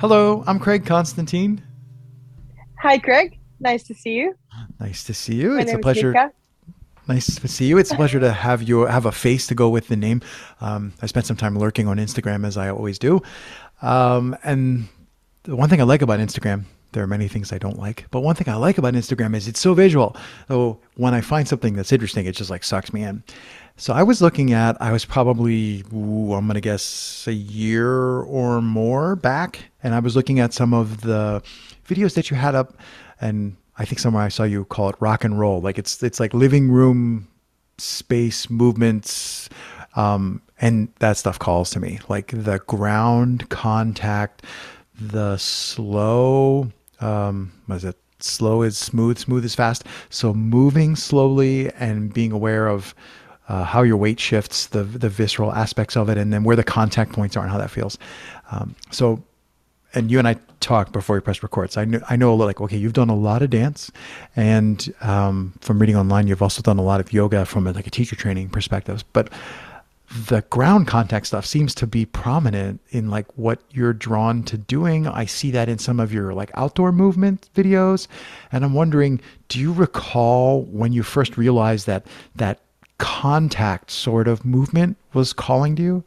Hello, I'm Craig Constantine. Hi, Craig. Nice to see you. Nice to see you. My it's a pleasure. Nika. Nice to see you. It's a pleasure to have you have a face to go with the name. Um, I spent some time lurking on Instagram as I always do. Um, and the one thing I like about Instagram, there are many things I don't like, but one thing I like about Instagram is it's so visual. So when I find something that's interesting, it just like sucks me in. So I was looking at, I was probably, ooh, I'm going to guess a year or more back, and I was looking at some of the videos that you had up, and I think somewhere I saw you call it rock and roll. Like it's it's like living room space movements, um, and that stuff calls to me. Like the ground contact, the slow, um, it? Slow is smooth, smooth is fast. So moving slowly and being aware of uh, how your weight shifts, the the visceral aspects of it, and then where the contact points are and how that feels. Um, so and you and I talked before we pressed record. So I know I know a lot. Like, okay, you've done a lot of dance, and um, from reading online, you've also done a lot of yoga from a, like a teacher training perspective. But the ground contact stuff seems to be prominent in like what you're drawn to doing. I see that in some of your like outdoor movement videos, and I'm wondering, do you recall when you first realized that that contact sort of movement was calling to you?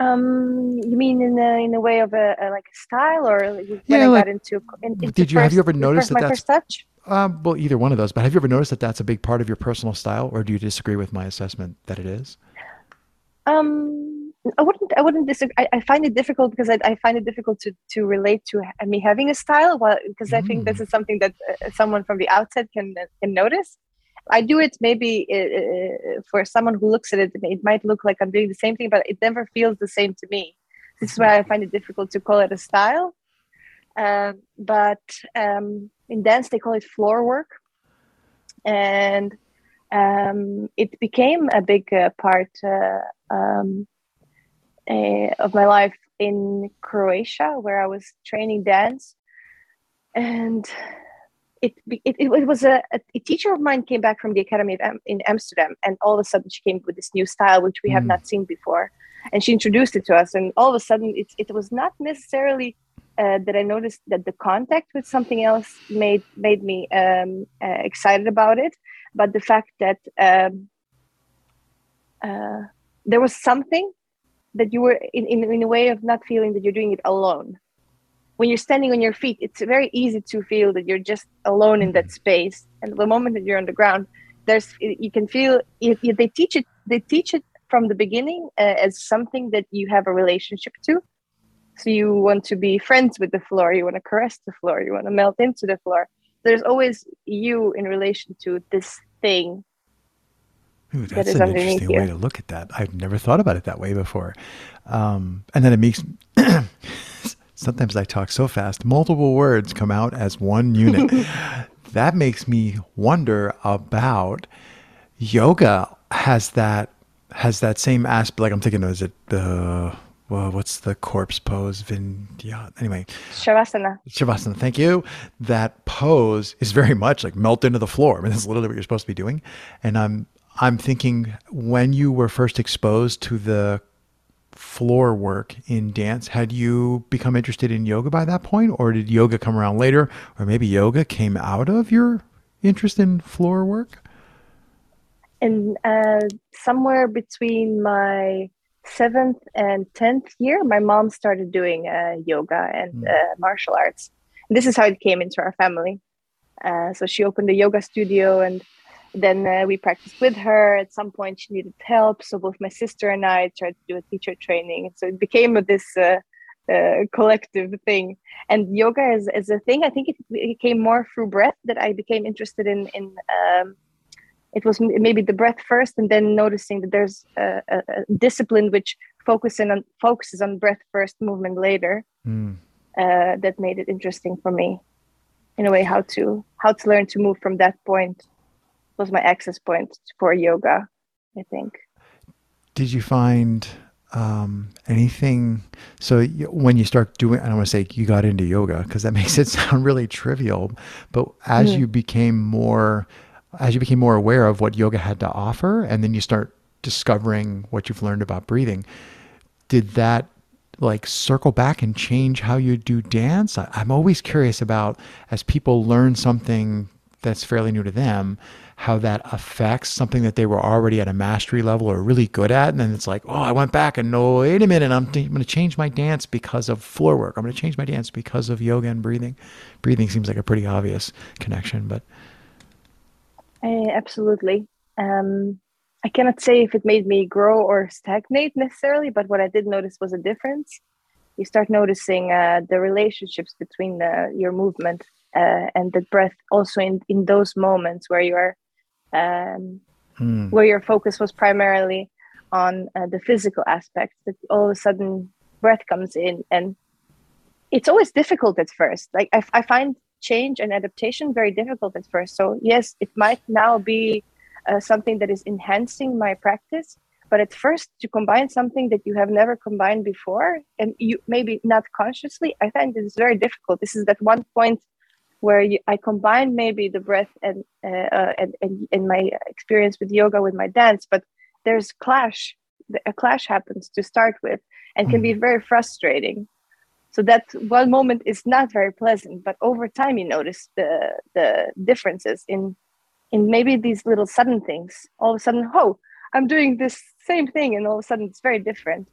Um, you mean in a, in a way of a, a like a style, or like when Yeah, I like, got into, in, into did you- have you ever noticed first, that that's- first touch? Um, well, either one of those. But have you ever noticed that that's a big part of your personal style, or do you disagree with my assessment that it is? Um, I wouldn't. I wouldn't disagree. I, I find it difficult because I, I find it difficult to to relate to me having a style. Well, because I think this Mm. is something that uh, someone from the outside can can notice. I do it maybe uh, for someone who looks at it. It might look like I'm doing the same thing, but it never feels the same to me. This is why I find it difficult to call it a style. Um, but um, in dance, they call it floor work, and um, it became a big uh, part uh, um, uh, of my life in Croatia, where I was training dance, and it it, it was a, a, teacher of mine came back from the academy Am- in Amsterdam, and all of a sudden she came with this new style which we have Mm. not seen before, and she introduced it to us, and all of a sudden it it was not necessarily. Uh, that I noticed that the contact with something else made made me um, uh, excited about it, but the fact that um, uh, there was something that you were in, in, in a way of not feeling that you're doing it alone. When you're standing on your feet it's very easy to feel that you're just alone in that space. And the moment that you're on the ground there's you can feel it, it- they teach it they teach it from the beginning uh, as something that you have a relationship to so you want to be friends with the floor you want to caress the floor you want to melt into the floor there's always you in relation to this thing Ooh, that that's is an interesting you. way to look at that. I've never thought about it that way before. Um, and then it makes sometimes I talk so fast, multiple words come out as one unit. that makes me wonder about yoga. Has that has that same aspect? Like I'm thinking, is it the well, what's the corpse pose? Vinyasa. Anyway, shavasana Shavasana, thank you. That pose is very much like melt into the floor. I mean, that's literally what you're supposed to be doing. And I'm I'm thinking when you were first exposed to the floor work in dance, had you become interested in yoga by that point, or did yoga come around later, or maybe yoga came out of your interest in floor work? and uh, somewhere between my seventh and tenth year, my mom started doing uh, yoga and Mm. uh, martial arts. This is how it came into our family. Uh, so she opened a yoga studio, and then uh, we practiced with her. At some point, she needed help, so both my sister and I tried to do a teacher training. So it became this uh, uh, collective thing. And yoga is, is a thing. I think it, it came more through breath that I became interested in in um, it was m- maybe the breath first and then noticing that there's a, a, a discipline which focusing on focuses on breath first movement later Mm. uh, that made it interesting for me in a way how to how to learn to move from that point was my access point for yoga i think Did you find um, anything? So y- when you start doing, I don't want to say you got into yoga because that makes it sound really trivial. But as Mhm. you became more, as you became more aware of what yoga had to offer, and then you start discovering what you've learned about breathing, did that like circle back and change how you do dance? I, I'm always curious about as people learn something that's fairly new to them, how that affects something that they were already at a mastery level or really good at. And then it's like, oh, I went back and no, wait a minute, I'm, I'm going to change my dance because of floor work. I'm going to change my dance because of yoga and breathing. Breathing seems like a pretty obvious connection, but. Uh, absolutely. Um, I cannot say if it made me grow or stagnate necessarily, but what I did notice was a difference. You start noticing uh, the relationships between uh, your movement uh, and the breath, also in, in those moments where you are, um, mm. where your focus was primarily on uh, the physical aspect. That all of a sudden breath comes in, and it's always difficult at first. Like I, I find change and adaptation very difficult at first. So yes, it might now be uh, something that is enhancing my practice but at first to combine something that you have never combined before and you maybe not consciously i find this very difficult this is that one point where you, i combine maybe the breath and, uh, uh, and, and and my experience with yoga with my dance but there's clash a clash happens to start with and can be mm. very frustrating so that one moment is not very pleasant but over time you notice the the differences in in maybe these little sudden things. All of a sudden oh i'm doing this same thing and all of a sudden it's very different.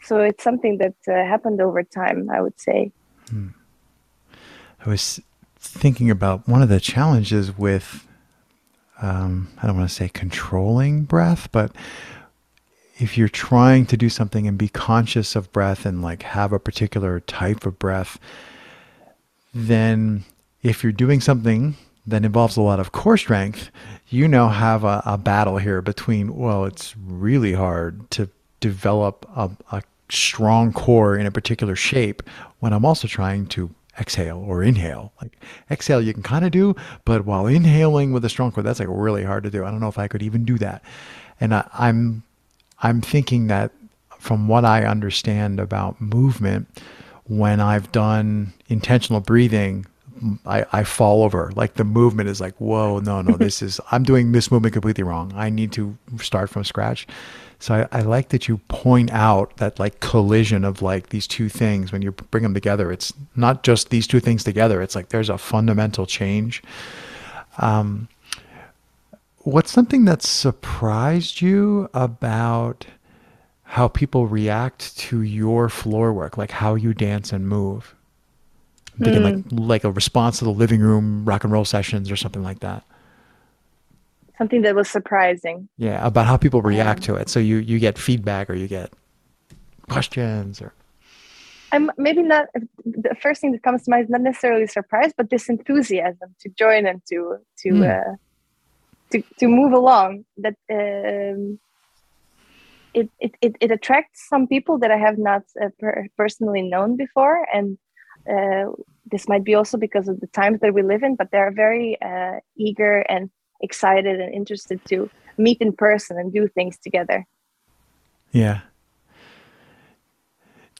So it's something that uh, happened over time i would say. Hmm. i was thinking about one of the challenges with um, i don't want to say controlling breath but if you're trying to do something and be conscious of breath and like have a particular type of breath then if you're doing something that involves a lot of core strength, you now have a, a battle here between, well, it's really hard to develop a, a strong core in a particular shape when I'm also trying to exhale or inhale. Like exhale, you can kind of do, but while inhaling with a strong core, that's like really hard to do. I don't know if I could even do that. And I, I'm, I'm thinking that from what I understand about movement, when I've done intentional breathing I, I fall over. Like the movement is like, whoa, no, no, this is, I'm doing this movement completely wrong. I need to start from scratch. So I, I like that you point out that like collision of like these two things when you bring them together. It's not just these two things together. It's like there's a fundamental change. Um, what's something that surprised you about how people react to your floor work, like how you dance and move? I'm thinking mm. like like a response to the living room rock and roll sessions or something like that. Something that was surprising. Yeah, about how people react to it. So you you get feedback or you get questions or. I'm maybe not the first thing that comes to mind is not necessarily surprise, but this enthusiasm to join and to to mm. uh, to to move along. That um, it, it, it, it attracts some people that I have not uh, per- personally known before, and uh, this might be also because of the times that we live in, but they're very uh, eager and excited and interested to meet in person and do things together. Yeah.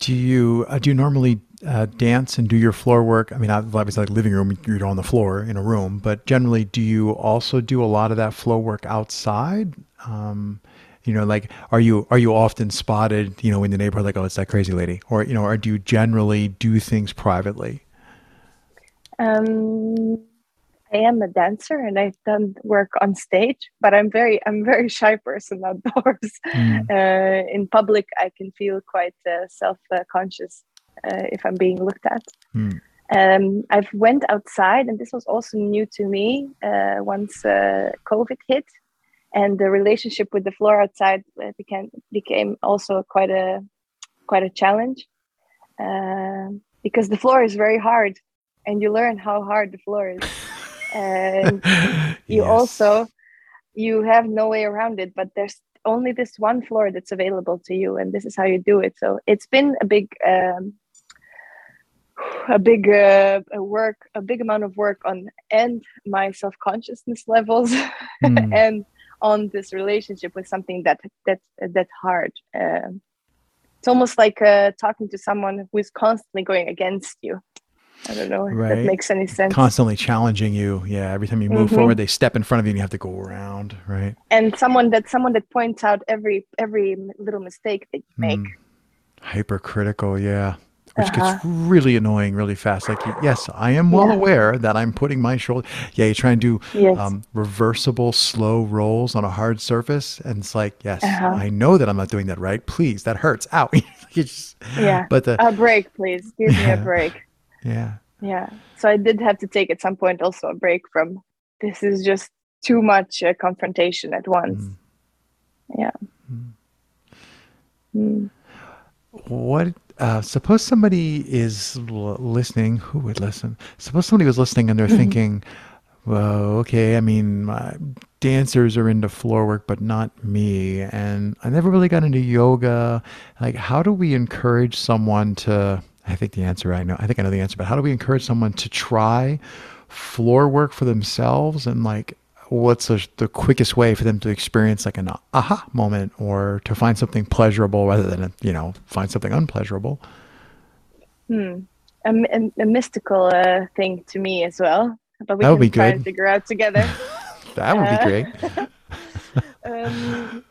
Do you uh, do you normally uh, dance and do your floor work? I mean, obviously, like living room, you're on the floor in a room, but generally, do you also do a lot of that floor work outside? Um, you know like are you are you often spotted you know in the neighborhood like oh it's that crazy lady or you know or do you generally do things privately um i am a dancer and i've done work on stage but i'm very i'm very shy person outdoors mm. uh, in public i can feel quite uh, self-conscious uh, if i'm being looked at mm. um, I've went outside, and this was also new to me uh, once uh, COVID hit and the relationship with the floor outside uh, became became also quite a quite a challenge uh, because the floor is very hard and you learn how hard the floor is and you yes. also you have no way around it but there's only this one floor that's available to you and this is how you do it so it's been a big um, a big uh, a work a big amount of work on and my self-consciousness levels mm. and on this relationship with something that that that hard. Uh, it's almost like uh, talking to someone who is constantly going against you. I don't know right. if that makes any sense. Constantly challenging you. Yeah. Every time you move mm-hmm. forward, they step in front of you and you have to go around. Right. And someone that someone that points out every every little mistake that you make. Mm. Hypercritical, yeah. Which uh-huh. gets really annoying really fast. Like, yes, I am well yeah. aware that I'm putting my shoulder. Yeah, you try and do yes. um, reversible, slow rolls on a hard surface, and it's like, yes, uh-huh. I know that I'm not doing that right. Please, that hurts. Ow. just, yeah. But the, a break, please. Give me a break. Yeah. Yeah. So I did have to take at some point also a break from this is just too much uh, confrontation at once. Mm. Yeah. Mm. Mm. What? Uh, suppose somebody is l- listening. Who would listen? Suppose somebody was listening and they're mm-hmm. thinking, "Well, okay. I mean, dancers are into floor work, but not me. And I never really got into yoga. Like, how do we encourage someone to?" I think the answer I know. I think I know the answer. But how do we encourage someone to try floor work for themselves and like what's the, the quickest way for them to experience like an aha moment or to find something pleasurable rather than you know find something unpleasurable? Hmm. A, a, a mystical uh, thing to me as well but we that would can be try good. and figure out together. That would uh, be great. um,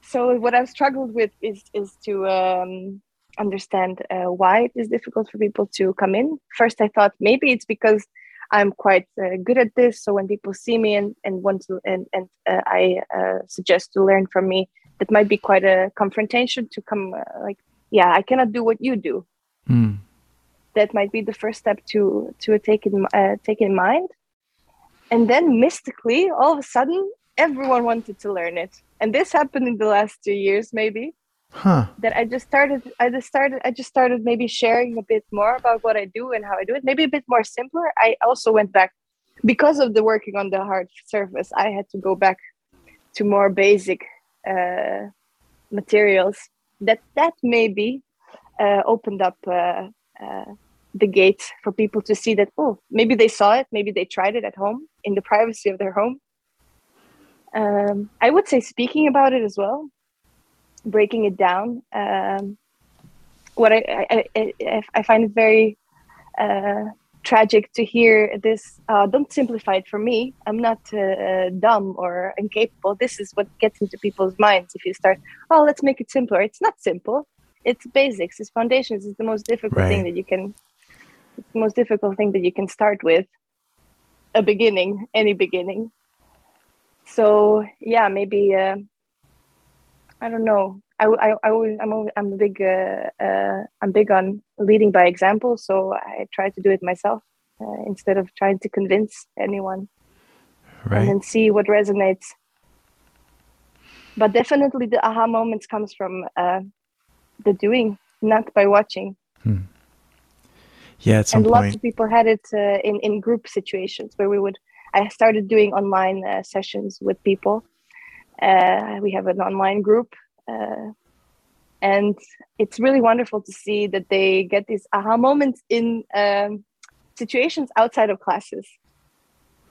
so what i've struggled with is is to um, understand uh, why it is difficult for people to come in. First i thought maybe it's because I'm quite uh, good at this. So when people see me and, and want to, and, and uh, I uh, suggest to learn from me, that might be quite a confrontation to come uh, like, yeah, I cannot do what you do. Mm. That might be the first step to to take in uh, take in mind. And then mystically, all of a sudden, everyone wanted to learn it. And this happened in the last two years, maybe huh. That i just started i just started i just started maybe sharing a bit more about what i do and how i do it maybe a bit more simpler. I also went back because of the working on the hard surface i had to go back to more basic uh, materials that that maybe uh, opened up uh, uh, the gate for people to see that oh maybe they saw it maybe they tried it at home in the privacy of their home. Um, i would say speaking about it as well breaking it down. Um, what I, I, I, I, find it very uh, tragic to hear this. Uh, don't simplify it for me. I'm not uh, dumb or incapable. This is what gets into people's minds. If you start, oh, let's make it simpler. It's not simple. It's basics. It's foundations. It's the most difficult right. thing that you can. It's the most difficult thing that you can start with. A beginning, any beginning. So yeah, maybe uh, I don't know. I, I, I I'm, a, I'm a big, uh, uh, I'm big on leading by example. So I try to do it myself uh, instead of trying to convince anyone right. and then see what resonates. But definitely the aha moments comes from uh, the doing, not by watching. Hmm. Yeah, at some and point. lots of people had it uh, in in group situations where we would. I started doing online uh, sessions with people uh, we have an online group. Uh, and it's really wonderful to see that they get these aha moments in um, situations outside of classes.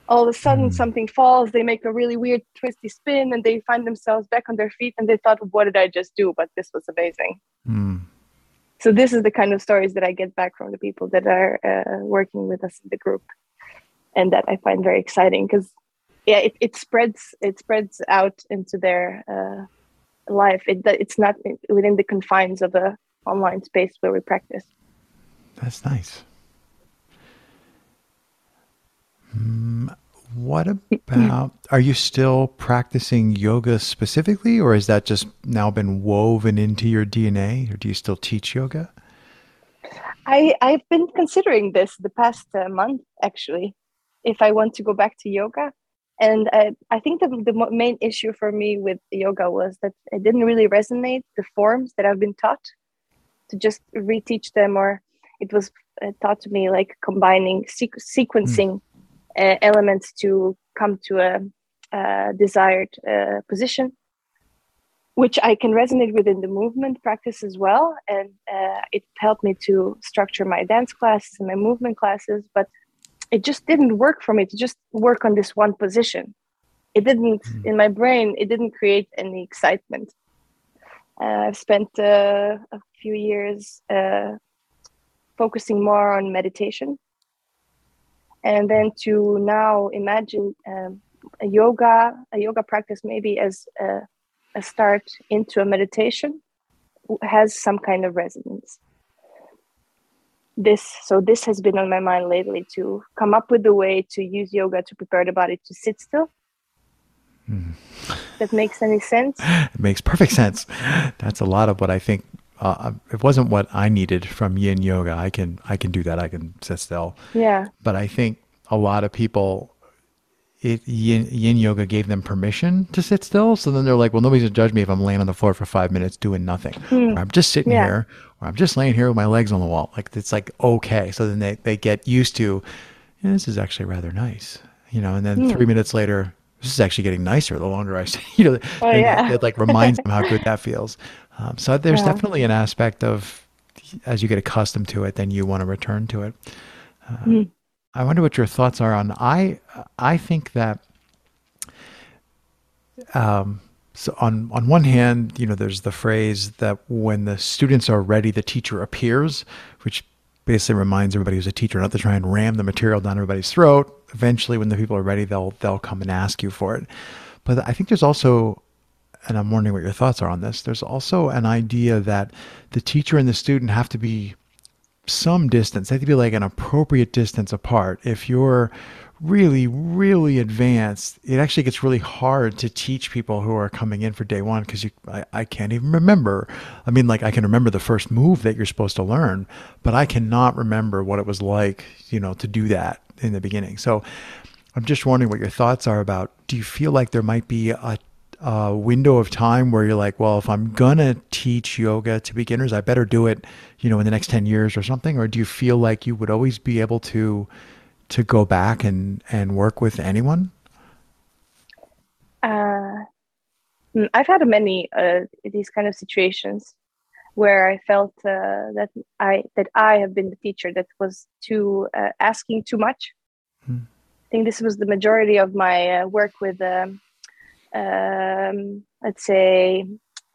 All of a sudden, mm. something falls, they make a really weird, twisty spin, and they find themselves back on their feet. And they thought, What did I just do? But this was amazing. Mm. So, this is the kind of stories that I get back from the people that are uh, working with us in the group. And that I find very exciting because yeah it, it spreads it spreads out into their uh, life. It, it's not within the confines of a online space where we practice. That's nice. Mm, what about are you still practicing yoga specifically or has that just now been woven into your dna or do you still teach yoga? I i've been considering this the past uh, month actually. If i want to go back to yoga and I, I think the, the main issue for me with yoga was that it didn't really resonate the forms that I've been taught to just reteach them, or it was uh, taught to me like combining sequ- sequencing mm. uh, elements to come to a, a desired uh, position, which I can resonate within the movement practice as well. And uh, it helped me to structure my dance classes and my movement classes. But it just didn't work for me to just work on this one position. It didn't mm. in my brain it didn't create any excitement. Uh, i've spent uh, a few years uh, focusing more on meditation. And then to now imagine um, a yoga a yoga practice maybe as a, a start into a meditation has some kind of resonance this so this has been on my mind lately to come up with a way to use yoga to prepare the body to sit still. Mm. that makes any sense? It makes perfect sense. That's a lot of what i think uh, it wasn't what i needed from yin yoga. I can i can do that. I can sit still. Yeah. But i think a lot of people it, yin, yin yoga gave them permission to sit still. So then they're like, well, nobody's gonna judge me if I'm laying on the floor for five minutes doing nothing. Hmm. Or I'm just sitting yeah. here or I'm just laying here with my legs on the wall. Like it's like okay. So then they, they get used to yeah, this is actually rather nice. You know, and then mm. three minutes later, this is actually getting nicer the longer I stay. You know, oh, yeah. it, it, like reminds them how good that feels. Um, so there's yeah. definitely an aspect of as you get accustomed to it, then you want to return to it. Uh, mm. I wonder what your thoughts are on. I I think that um, so on on one hand, you know, there's the phrase that when the students are ready, the teacher appears, which basically reminds everybody who's a teacher not to try and ram the material down everybody's throat. Eventually, when the people are ready, they'll they'll come and ask you for it. But I think there's also, and I'm wondering what your thoughts are on this. There's also an idea that the teacher and the student have to be some distance. They have to be like an appropriate distance apart. If you're really, really advanced, it actually gets really hard to teach people who are coming in for day one because you, I, I can't even remember. I mean, like I can remember the first move that you're supposed to learn, but I cannot remember what it was like, you know, to do that in the beginning. So I'm just wondering what your thoughts are about. Do you feel like there might be a a window of time where you're like, well, if I'm gonna teach yoga to beginners, I better do it, you know, in the next ten years or something? Or do you feel like you would always be able to to go back and and work with anyone? Uh, mm, I've had many uh, these kind of situations where I felt uh, that I that I have been the teacher that was too uh, asking too much. Hmm. I think this was the majority of my uh, work with, um, um, let's say,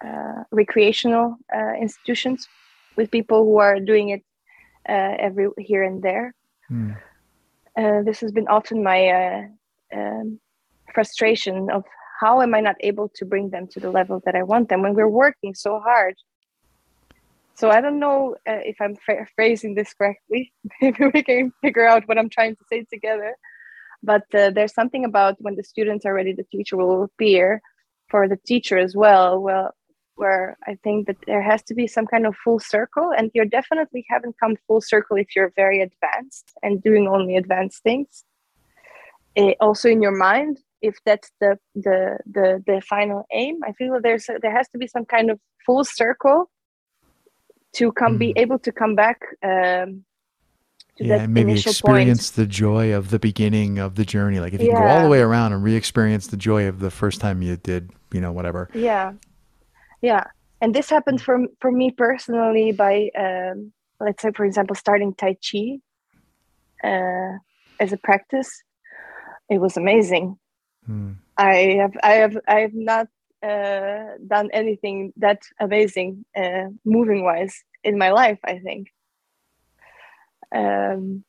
uh, recreational institutions with people who are doing it every here and there. Uh, this has been often my uh, um, frustration of how am I not able to bring them to the level that I want them when we're working so hard. So I don't know uh, if I'm phrasing this correctly. Maybe we can figure out what I'm trying to say together. But uh, there's something about when the students are ready, the teacher will appear for the teacher as well. Well, where I think that there has to be some kind of full circle, and you definitely haven't come full circle if you're very advanced and doing only advanced things. Eh, also, in your mind, if that's the the the the final aim, I feel that there's a, there has to be some kind of full circle to come mm. be able to come back. Um, yeah, maybe experience point. the joy of the beginning of the journey. Like if you yeah. go all the way around and re-experience the joy of the first time you did, you know, whatever. Yeah, yeah and this happened for for me personally by um, let's say for example starting tai chi uh, as a practice it was amazing hmm. i have i have i have not uh, done anything that amazing uh, moving wise in my life i think um,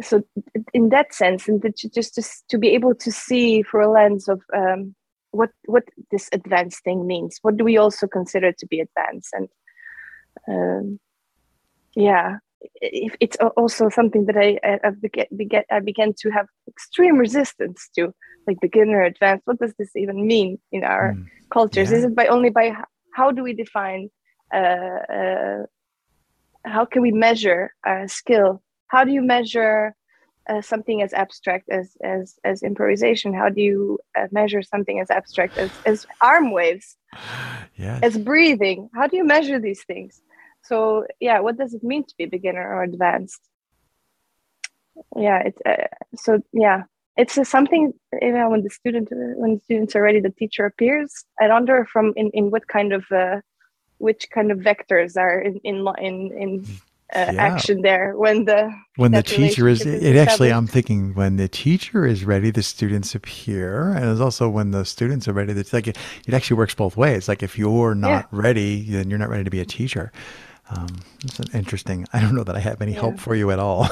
so in that sense and just to, to be able to see through a lens of um, what what this advanced thing means. What do we also consider to be advanced? And um, yeah, it, it's also something that I I, began, I began to have extreme resistance to, like beginner, advanced. What does this even mean in our mm. cultures? Yeah. Is it by only by how do we define? Uh, uh, how can we measure our skill? How do you measure uh, something as abstract as as as improvisation? How do you uh, measure something as abstract as as arm waves? Yeah. As breathing? How do you measure these things? So yeah, what does it mean to be beginner or advanced? Yeah, it's uh, so yeah, it's something you know when the student when the students are ready, the teacher appears. I wonder from in in what kind of uh, which kind of vectors are in in in in uh, yeah. action there when the when the teacher is, is it actually i'm thinking when the teacher is ready the students appear. And it's also when the students are ready it's like it, it actually works both ways. Like if you're not yeah. ready then you're not ready to be a teacher. Um, it's an interesting i don't know that i have any yeah. help for you at all.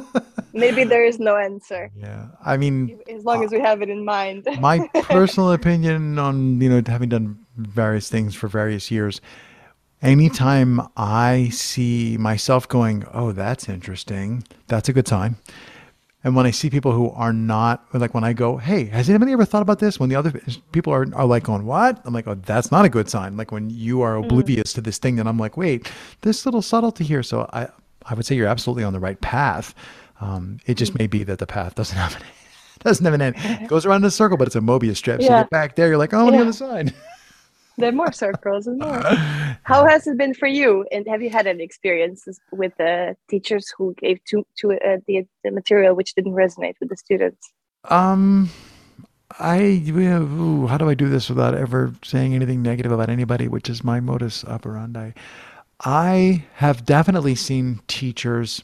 Maybe there is no answer. Yeah. I mean as long as we have it in mind. My personal opinion on you know having done various things for various years anytime I see myself going, oh, that's interesting, that's a good sign. And when I see people who are not, like when I go, hey, has anybody ever thought about this? When the other people are, are like going, what? I'm like, oh, that's not a good sign. Like when you are oblivious mm. to this thing, then I'm like, wait, this little subtlety here. So I, I would say you're absolutely on the right path. Um, it just mm. may be that the path doesn't have an doesn't have an end. It goes around in a circle, but it's a Mobius strip. So yeah. you get back there, you're like, oh, on yeah. the other side. there are more circles and more. How has it been for you? And have you had any experiences with the teachers who gave to to uh, the, the material which didn't resonate with the students? Um, I ooh, how do I do this without ever saying anything negative about anybody, which is my modus operandi. I have definitely seen teachers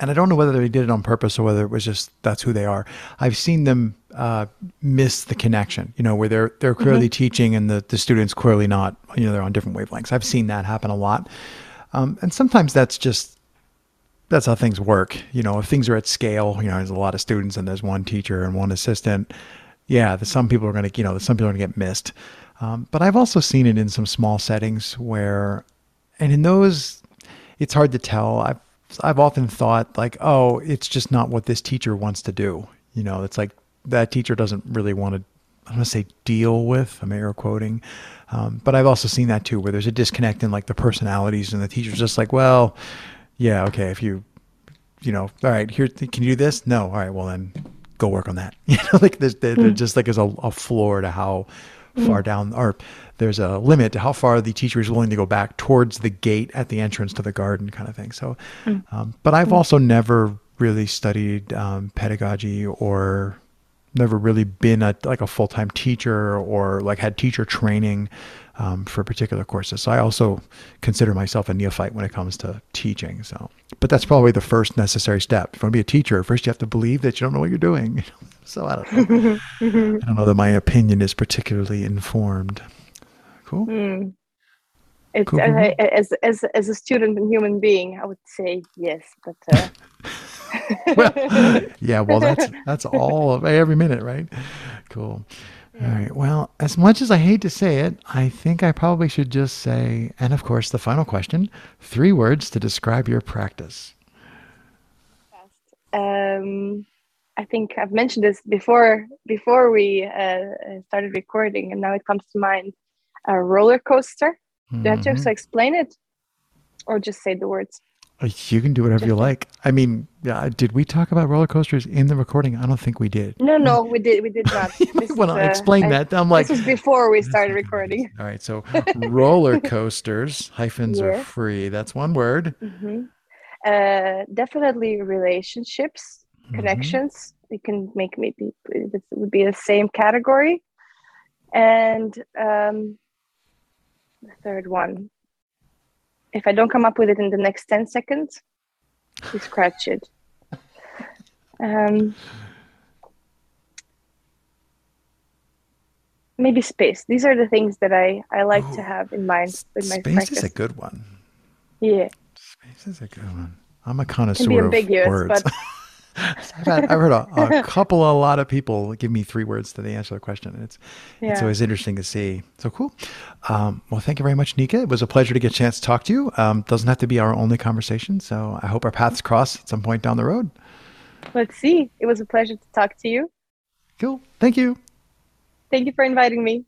and I don't know whether they did it on purpose or whether it was just that's who they are. I've seen them uh, miss the connection, you know, where they're they're clearly mm-hmm. teaching and the the students clearly not, you know, they're on different wavelengths. I've seen that happen a lot, um, and sometimes that's just that's how things work. You know, if things are at scale, you know, there's a lot of students and there's one teacher and one assistant. Yeah, the, some people are going to, you know, some people are going to get missed. Um, but I've also seen it in some small settings where, and in those, it's hard to tell. I've I've often thought like, oh, it's just not what this teacher wants to do. You know, it's like that teacher doesn't really want to. I'm going to say deal with. I'm air quoting, um, but I've also seen that too, where there's a disconnect in like the personalities, and the teacher's just like, well, yeah, okay, if you, you know, all right, here, can you do this? No, all right, well then, go work on that. You know, like there's, there, mm. just like is a, a floor to how far mm. down or there's a limit to how far the teacher is willing to go back towards the gate at the entrance to the garden kind of thing so mm. um, but i've mm. also never really studied um, pedagogy or never really been a like a full-time teacher or like had teacher training um, for particular courses. So i also consider myself a neophyte when it comes to teaching so. But that's probably the first necessary step. If you want to be a teacher first you have to believe that you don't know what you're doing. So i don't know. I don't know that my opinion is particularly informed. Cool. Mm. It's cool. Uh, as as as a student and human being, I would say yes, but uh, well, yeah, well, that's that's all of every minute, right? Cool. All right. Well, as much as I hate to say it, I think I probably should just say, and of course, the final question: three words to describe your practice. Um, I think I've mentioned this before before we uh, started recording, and now it comes to mind: a roller coaster. Mm-hmm. Do I have to mm-hmm. explain it, or just say the words? You can do whatever you like. I mean, yeah. Did we talk about roller coasters in the recording? I don't think we did. No, no, we did. We did not. when I uh, explain that, I'm like, this was before we started recording. All right, so roller coasters hyphens are free. That's one word. Mm-hmm. Uh, definitely relationships, mm-hmm. connections. We can make maybe it would be the same category, and um, the third one if I don't come up with it in the next 10 seconds, you scratch it. Um, maybe space. These are the things that I, I like to have in mind with my space practice. is a good one. Yeah. Space is a good one. I'm a connoisseur of words. But I've, had, I've heard a, a, couple, a lot of people give me three words to the answer the question. It's yeah. it's always interesting to see. So cool. Um, well, thank you very much, Nika. It was a pleasure to get a chance to talk to you. Um, doesn't have to be our only conversation. So I hope our paths cross at some point down the road. Let's see. It was a pleasure to talk to you. Cool. Thank you. Thank you for inviting me.